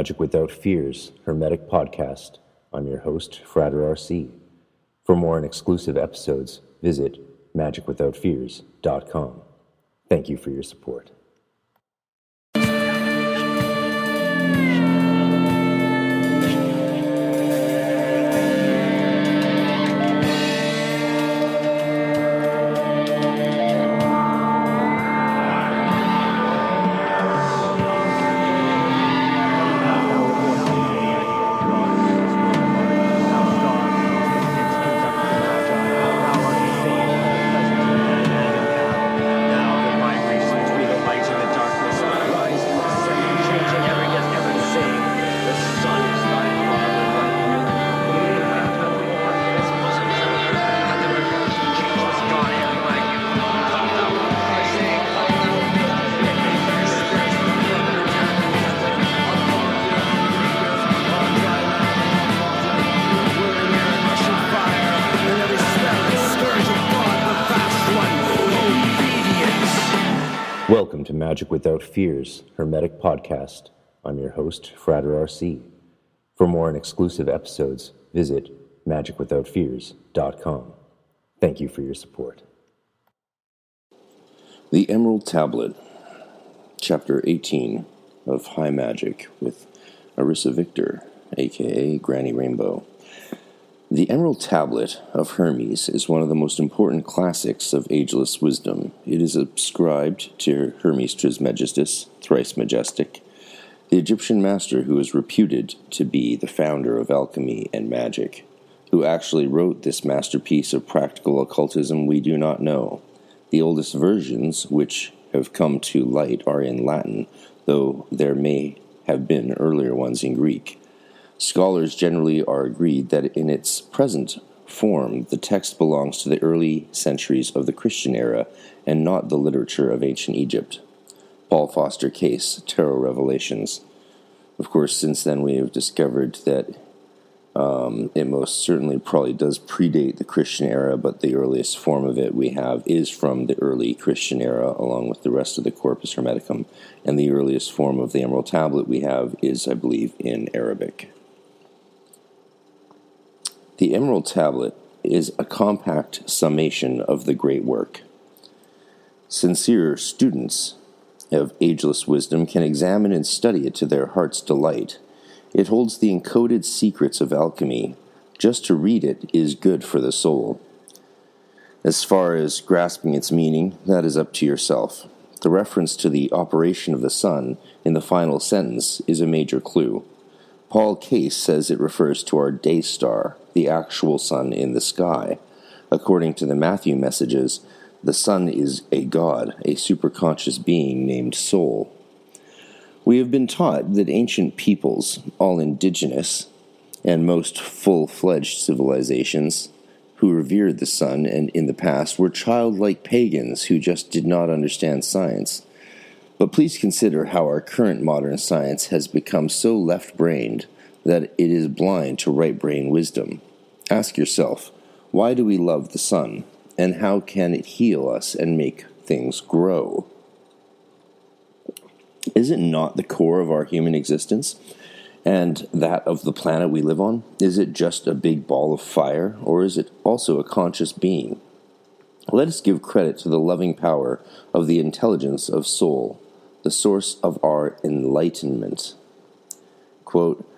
Magic Without Fears Hermetic Podcast. I'm your host, Frater RC. For more and exclusive episodes, visit magicwithoutfears.com. Thank you for your support. Welcome to Magic Without Fears Hermetic Podcast. I'm your host, Frater RC. For more and exclusive episodes, visit magicwithoutfears.com. Thank you for your support. The Emerald Tablet, Chapter 18 of High Magic with Arisa Victor, aka Granny Rainbow. The Emerald Tablet of Hermes is one of the most important classics of ageless wisdom. It is ascribed to Hermes Trismegistus, thrice majestic, the Egyptian master who is reputed to be the founder of alchemy and magic. Who actually wrote this masterpiece of practical occultism, we do not know. The oldest versions, which have come to light, are in Latin, though there may have been earlier ones in Greek. Scholars generally are agreed that in its present form, the text belongs to the early centuries of the Christian era and not the literature of ancient Egypt. Paul Foster Case, Tarot Revelations. Of course, since then we have discovered that um, it most certainly probably does predate the Christian era, but the earliest form of it we have is from the early Christian era, along with the rest of the Corpus Hermeticum. And the earliest form of the Emerald Tablet we have is, I believe, in Arabic. The Emerald Tablet is a compact summation of the great work. Sincere students of ageless wisdom can examine and study it to their heart's delight. It holds the encoded secrets of alchemy. Just to read it is good for the soul. As far as grasping its meaning, that is up to yourself. The reference to the operation of the sun in the final sentence is a major clue. Paul Case says it refers to our day star, the actual sun in the sky. According to the Matthew messages, the sun is a god, a superconscious being named Sol. We have been taught that ancient peoples, all indigenous, and most full fledged civilizations, who revered the sun and in the past were childlike pagans who just did not understand science. But please consider how our current modern science has become so left brained that it is blind to right brain wisdom. Ask yourself, why do we love the sun? And how can it heal us and make things grow? Is it not the core of our human existence and that of the planet we live on? Is it just a big ball of fire, or is it also a conscious being? Let us give credit to the loving power of the intelligence of Sol the source of our enlightenment. Quote,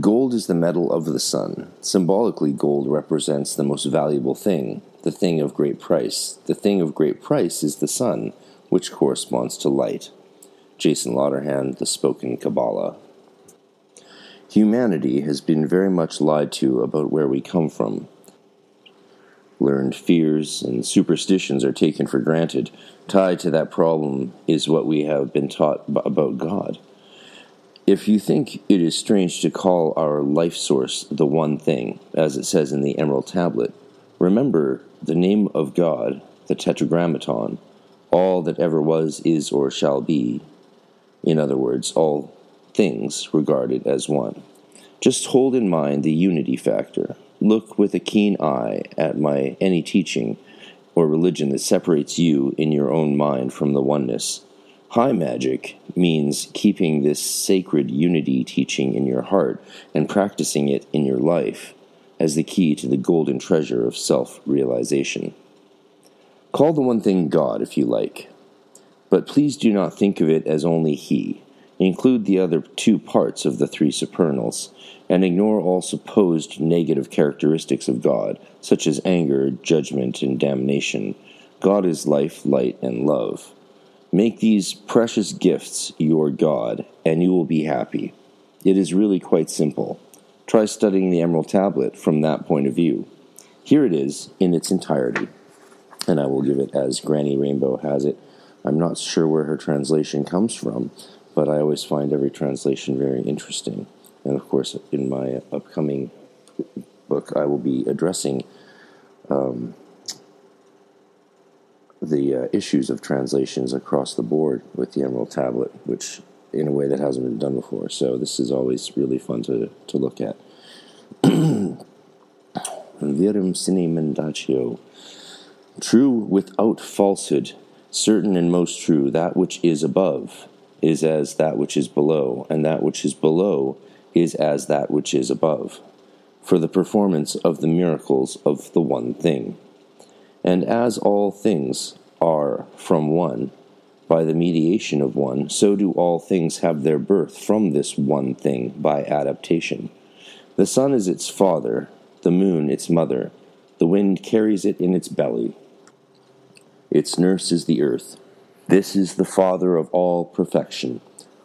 Gold is the metal of the sun. Symbolically, gold represents the most valuable thing, the thing of great price. The thing of great price is the sun, which corresponds to light. Jason Lotterhand, The Spoken Kabbalah. Humanity has been very much lied to about where we come from. Learned fears and superstitions are taken for granted. Tied to that problem is what we have been taught about God. If you think it is strange to call our life source the one thing, as it says in the Emerald Tablet, remember the name of God, the Tetragrammaton, all that ever was, is, or shall be. In other words, all things regarded as one. Just hold in mind the unity factor look with a keen eye at my any teaching or religion that separates you in your own mind from the oneness. High magic means keeping this sacred unity teaching in your heart and practicing it in your life as the key to the golden treasure of self realization. Call the one thing God if you like, but please do not think of it as only He. Include the other two parts of the three supernals, and ignore all supposed negative characteristics of God, such as anger, judgment, and damnation. God is life, light, and love. Make these precious gifts your God, and you will be happy. It is really quite simple. Try studying the Emerald Tablet from that point of view. Here it is in its entirety, and I will give it as Granny Rainbow has it. I'm not sure where her translation comes from, but I always find every translation very interesting. And of course, in my upcoming book, I will be addressing um, the uh, issues of translations across the board with the Emerald Tablet, which in a way that hasn't been done before. So this is always really fun to, to look at. Verum sine mendacio. True without falsehood, certain and most true, that which is above is as that which is below, and that which is below is as that which is above, for the performance of the miracles of the one thing. And as all things are from one, by the mediation of one, so do all things have their birth from this one thing by adaptation. The sun is its father, the moon its mother, the wind carries it in its belly. Its nurse is the earth. This is the father of all perfection,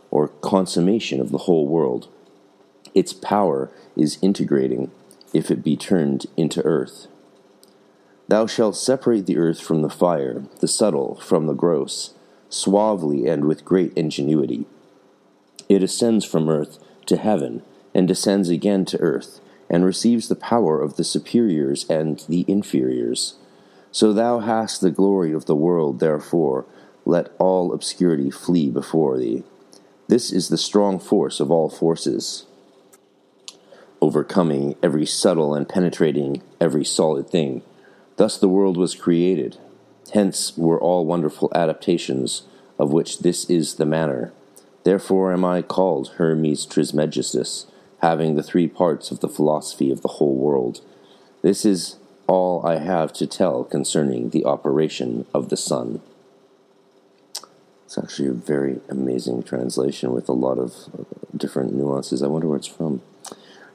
or consummation of the whole world. Its power is integrating, if it be turned into earth. Thou shalt separate the earth from the fire, the subtle from the gross, suavely and with great ingenuity. It ascends from earth to heaven, and descends again to earth, and receives the power of the superiors and the inferiors. So thou hast the glory of the world, therefore, let all obscurity flee before thee. This is the strong force of all forces, overcoming every subtle and penetrating every solid thing Thus the world was created. Hence were all wonderful adaptations, of which this is the manner. Therefore am I called Hermes Trismegistus, having the three parts of the philosophy of the whole world. This is all I have to tell concerning the operation of the sun. It's actually a very amazing translation with a lot of different nuances. I wonder where it's from.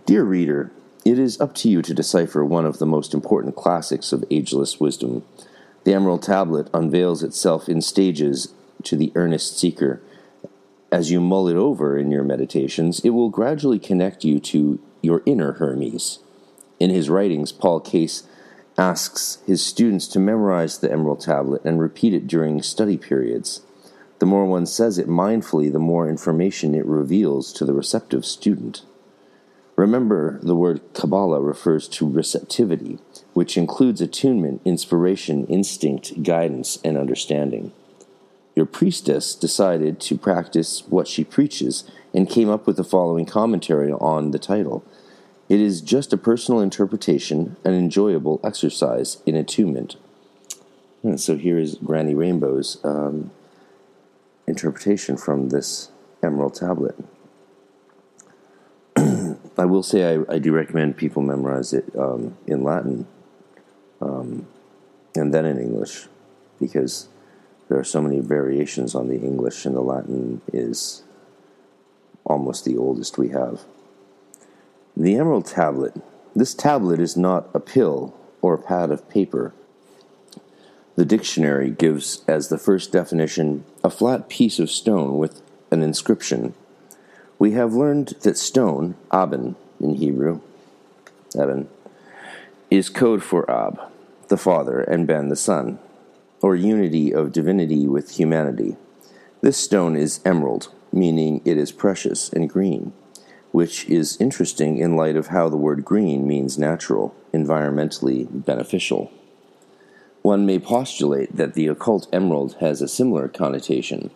Dear reader, it is up to you to decipher one of the most important classics of ageless wisdom. The Emerald Tablet unveils itself in stages to the earnest seeker. As you mull it over in your meditations, it will gradually connect you to your inner Hermes. In his writings, Paul Case asks his students to memorize the Emerald Tablet and repeat it during study periods. The more one says it mindfully, the more information it reveals to the receptive student. Remember, the word Kabbalah refers to receptivity, which includes attunement, inspiration, instinct, guidance, and understanding. Your priestess decided to practice what she preaches and came up with the following commentary on the title. It is just a personal interpretation, an enjoyable exercise in attunement. And so here is Granny Rainbow's um, interpretation from this emerald tablet. I will say I, I do recommend people memorize it um, in Latin um, and then in English because there are so many variations on the English, and the Latin is almost the oldest we have. The Emerald Tablet. This tablet is not a pill or a pad of paper. The dictionary gives as the first definition a flat piece of stone with an inscription we have learned that stone, Aben in Hebrew, Eben, is code for Ab, the Father, and Ben, the Son, or unity of divinity with humanity. This stone is emerald, meaning it is precious and green, which is interesting in light of how the word green means natural, environmentally beneficial. One may postulate that the occult emerald has a similar connotation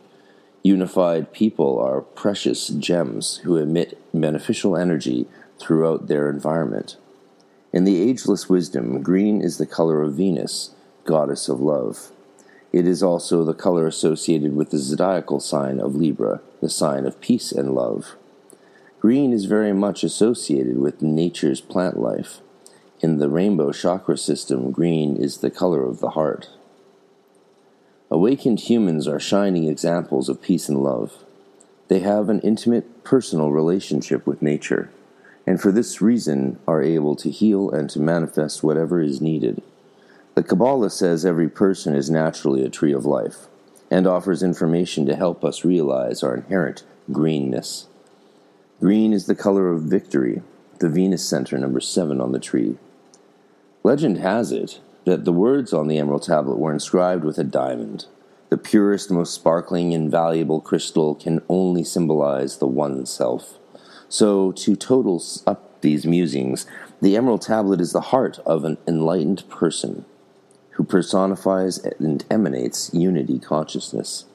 Unified people are precious gems who emit beneficial energy throughout their environment. In the ageless wisdom, green is the color of Venus, goddess of love. It is also the color associated with the zodiacal sign of Libra, the sign of peace and love. Green is very much associated with nature's plant life. In the rainbow chakra system, green is the color of the heart. Awakened humans are shining examples of peace and love. They have an intimate, personal relationship with nature, and for this reason are able to heal and to manifest whatever is needed. The Kabbalah says every person is naturally a tree of life, and offers information to help us realize our inherent greenness. Green is the color of victory, the Venus center, number seven on the tree. Legend has it that the words on the emerald tablet were inscribed with a diamond. The purest, most sparkling, and valuable crystal can only symbolize the one self. So, to total up these musings, the emerald tablet is the heart of an enlightened person who personifies and emanates unity consciousness.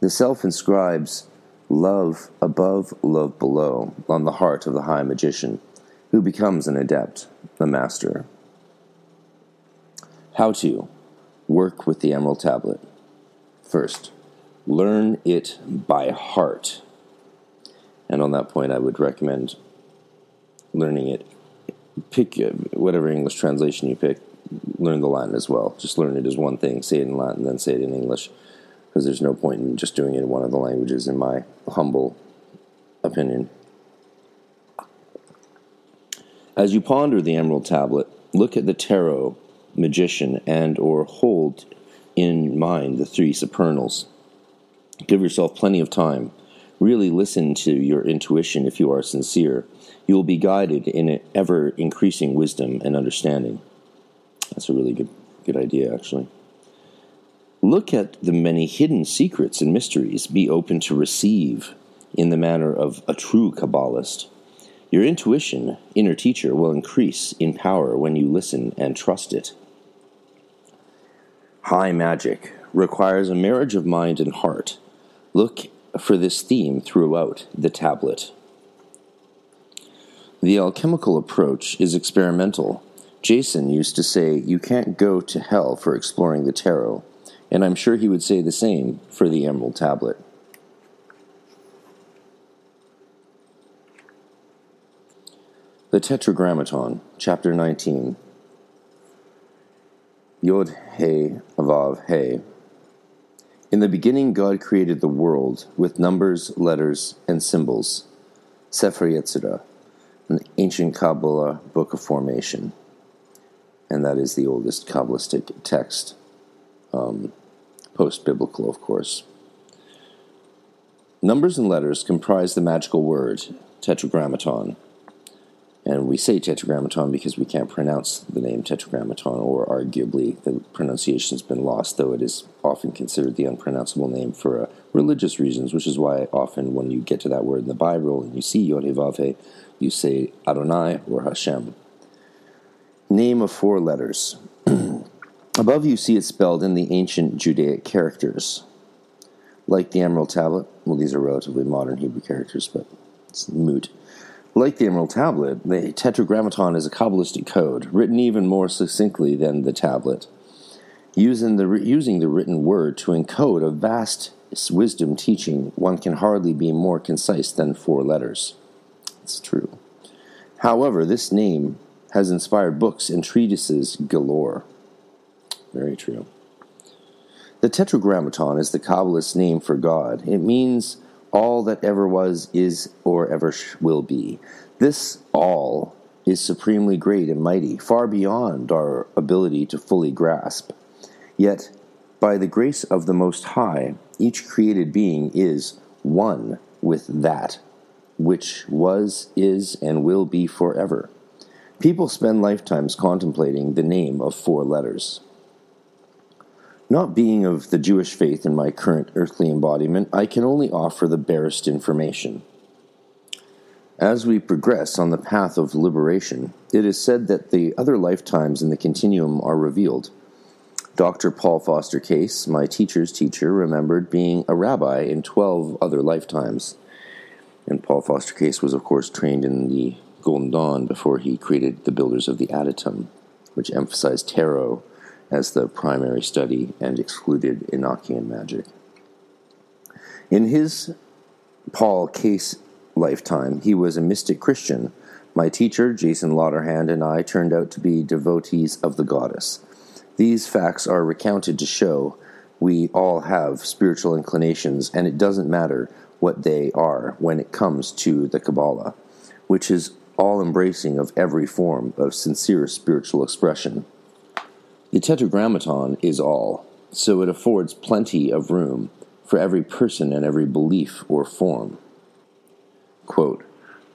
The self inscribes love above, love below, on the heart of the high magician, who becomes an adept, a master. How to work with the Emerald Tablet. First, learn it by heart. And on that point, I would recommend learning it. Pick whatever English translation you pick, learn the Latin as well. Just learn it as one thing, say it in Latin, then say it in English because there's no point in just doing it in one of the languages, in my humble opinion. As you ponder the Emerald Tablet, look at the tarot, magician, and or hold in mind the three supernals. Give yourself plenty of time. Really listen to your intuition if you are sincere. You will be guided in an ever increasing wisdom and understanding. That's a really good good idea actually. Look at the many hidden secrets and mysteries. Be open to receive in the manner of a true Kabbalist. Your intuition, inner teacher, will increase in power when you listen and trust it. High magic requires a marriage of mind and heart. Look for this theme throughout the tablet. The alchemical approach is experimental. Jason used to say, You can't go to hell for exploring the tarot and I'm sure he would say the same for the Emerald Tablet. The Tetragrammaton, Chapter 19. Yod He Vav He. In the beginning, God created the world with numbers, letters, and symbols. Sefer Yetzirah, an ancient Kabbalah book of formation. And that is the oldest Kabbalistic text um, post biblical, of course. Numbers and letters comprise the magical word, tetragrammaton. And we say tetragrammaton because we can't pronounce the name tetragrammaton, or arguably the pronunciation's been lost, though it is often considered the unpronounceable name for uh, religious reasons, which is why often when you get to that word in the Bible and you see Yod Vave, you say Adonai or Hashem. Name of four letters. Above, you see it spelled in the ancient Judaic characters. Like the Emerald Tablet, well, these are relatively modern Hebrew characters, but it's moot. Like the Emerald Tablet, the Tetragrammaton is a Kabbalistic code, written even more succinctly than the tablet, using the, using the written word to encode a vast wisdom teaching. One can hardly be more concise than four letters. It's true. However, this name has inspired books and treatises galore. Very true. The Tetragrammaton is the Kabbalist name for God. It means all that ever was, is, or ever will be. This all is supremely great and mighty, far beyond our ability to fully grasp. Yet, by the grace of the Most High, each created being is one with that which was, is, and will be forever. People spend lifetimes contemplating the name of four letters. Not being of the Jewish faith in my current earthly embodiment, I can only offer the barest information. As we progress on the path of liberation, it is said that the other lifetimes in the continuum are revealed. Dr. Paul Foster Case, my teacher's teacher, remembered being a rabbi in 12 other lifetimes. And Paul Foster Case was, of course, trained in the Golden Dawn before he created the Builders of the Adytum, which emphasized tarot as the primary study and excluded Enochian magic. In his Paul Case lifetime, he was a mystic Christian. My teacher, Jason Lotterhand, and I turned out to be devotees of the goddess. These facts are recounted to show we all have spiritual inclinations, and it doesn't matter what they are when it comes to the Kabbalah, which is all embracing of every form of sincere spiritual expression. The Tetragrammaton is all, so it affords plenty of room for every person and every belief or form. Quote,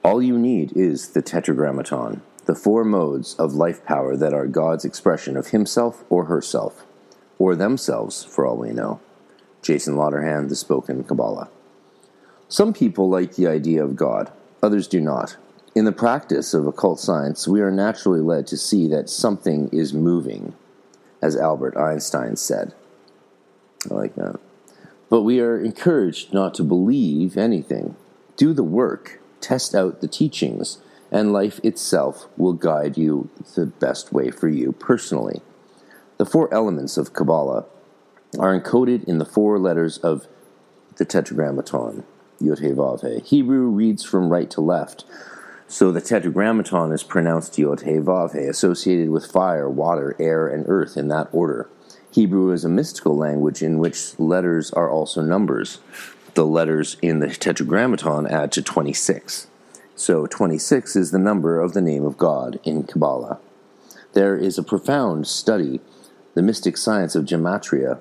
all you need is the Tetragrammaton, the four modes of life power that are God's expression of Himself or Herself, or themselves, for all we know. Jason Lotterhand, The Spoken Kabbalah. Some people like the idea of God, others do not. In the practice of occult science, we are naturally led to see that something is moving, as Albert Einstein said. I like that. But we are encouraged not to believe anything. Do the work, test out the teachings, and life itself will guide you the best way for you personally. The four elements of Kabbalah are encoded in the four letters of the Tetragrammaton, Yod. Hebrew reads from right to left, so the Tetragrammaton is pronounced Yod He Vav He, associated with fire, water, air, and earth in that order. Hebrew is a mystical language in which letters are also numbers. The letters in the Tetragrammaton add to 26. So 26 is the number of the name of God in Kabbalah. There is a profound study, the mystic science of gematria,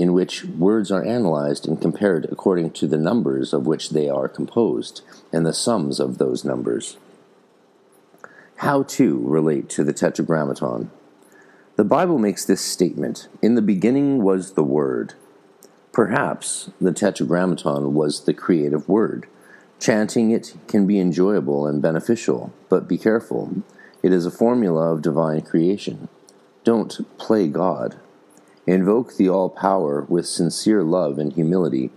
in which words are analyzed and compared according to the numbers of which they are composed and the sums of those numbers. How to relate to the Tetragrammaton? The Bible makes this statement In the beginning was the Word. Perhaps the Tetragrammaton was the creative word. Chanting it can be enjoyable and beneficial, but be careful. It is a formula of divine creation. Don't play God. Invoke the All Power with sincere love and humility.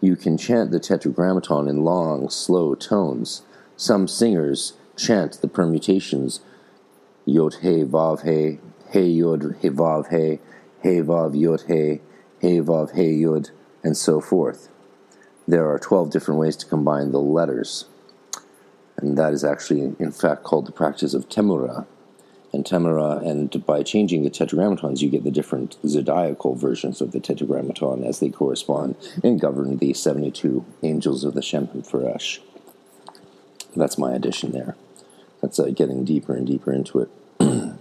You can chant the Tetragrammaton in long, slow tones. Some singers chant the permutations Yod He Vav He, He Yod He Vav He, He Vav Yod He, He Vav He Yod, and so forth. There are 12 different ways to combine the letters, and that is actually, in fact, called the practice of Temura and Temura, and by changing the tetragrammatons, you get the different zodiacal versions of the tetragrammaton as they correspond and govern the 72 angels of the Shem HaMephorash. That's my addition there. That's uh, getting deeper and deeper into it.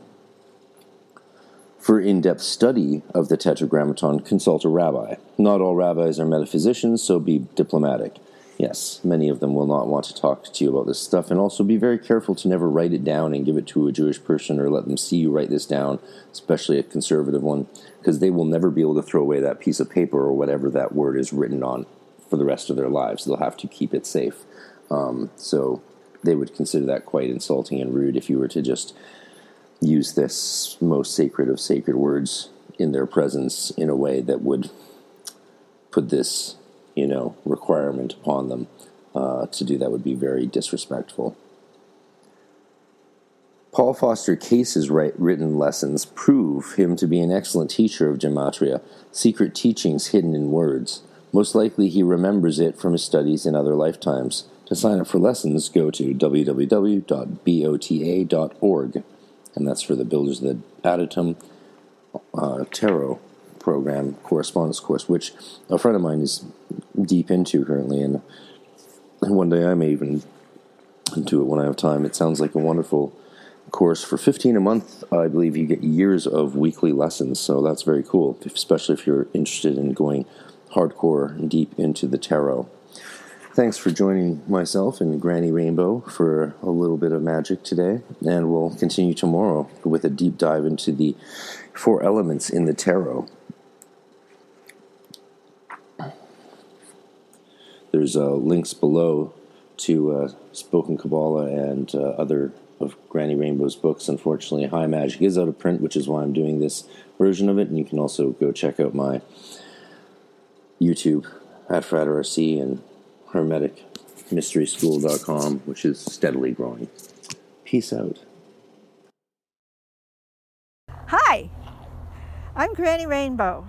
For in depth study of the Tetragrammaton, consult a rabbi. Not all rabbis are metaphysicians, so be diplomatic. Yes, many of them will not want to talk to you about this stuff, and also be very careful to never write it down and give it to a Jewish person or let them see you write this down, especially a conservative one, because they will never be able to throw away that piece of paper or whatever that word is written on for the rest of their lives. They'll have to keep it safe. Um, so they would consider that quite insulting and rude if you were to just use this most sacred of sacred words in their presence in a way that would put this you know, requirement upon them. Uh, to do that would be very disrespectful. Paul Foster Case's written lessons prove him to be an excellent teacher of gematria, secret teachings hidden in words. Most likely he remembers it from his studies in other lifetimes. To sign up for lessons, go to www.bota.org, and that's for the Builders of the Adytum uh, Tarot program correspondence course, which a friend of mine is deep into currently, and one day I may even do it when I have time. It sounds like a wonderful course for 15 a month. I believe you get years of weekly lessons, so that's very cool, especially if you're interested in going hardcore deep into the tarot. Thanks for joining myself and Granny Rainbow for a little bit of magic today, and we'll continue tomorrow with a deep dive into the four elements in the tarot. There's uh, links below to uh, Spoken Kabbalah and uh, other of Granny Rainbow's books. Unfortunately, High Magic is out of print, which is why I'm doing this version of it. And you can also go check out my YouTube at FratRC and HermeticMysterySchool.com, which is steadily growing. Peace out. Hi. I'm Granny Rainbow.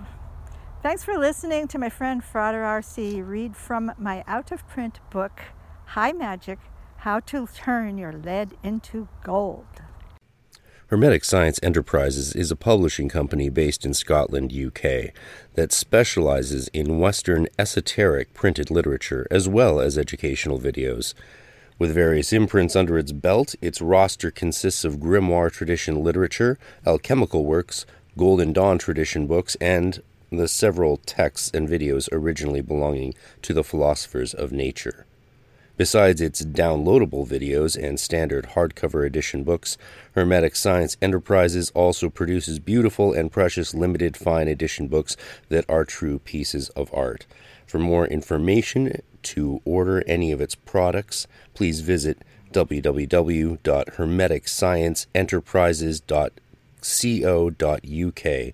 Thanks for listening to my friend Frater RC read from my out of print book, High Magic How to Turn Your Lead into Gold. Hermetic Science Enterprises is a publishing company based in Scotland, UK, that specializes in Western esoteric printed literature as well as educational videos. With various imprints under its belt, its roster consists of grimoire tradition literature, alchemical works, Golden Dawn tradition books, and the several texts and videos originally belonging to the philosophers of nature. Besides its downloadable videos and standard hardcover edition books, Hermetic Science Enterprises also produces beautiful and precious limited fine edition books that are true pieces of art. For more information to order any of its products, please visit www.hermeticscienceenterprises.co.uk.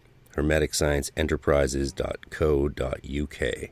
hermeticscienceenterprises.co.uk.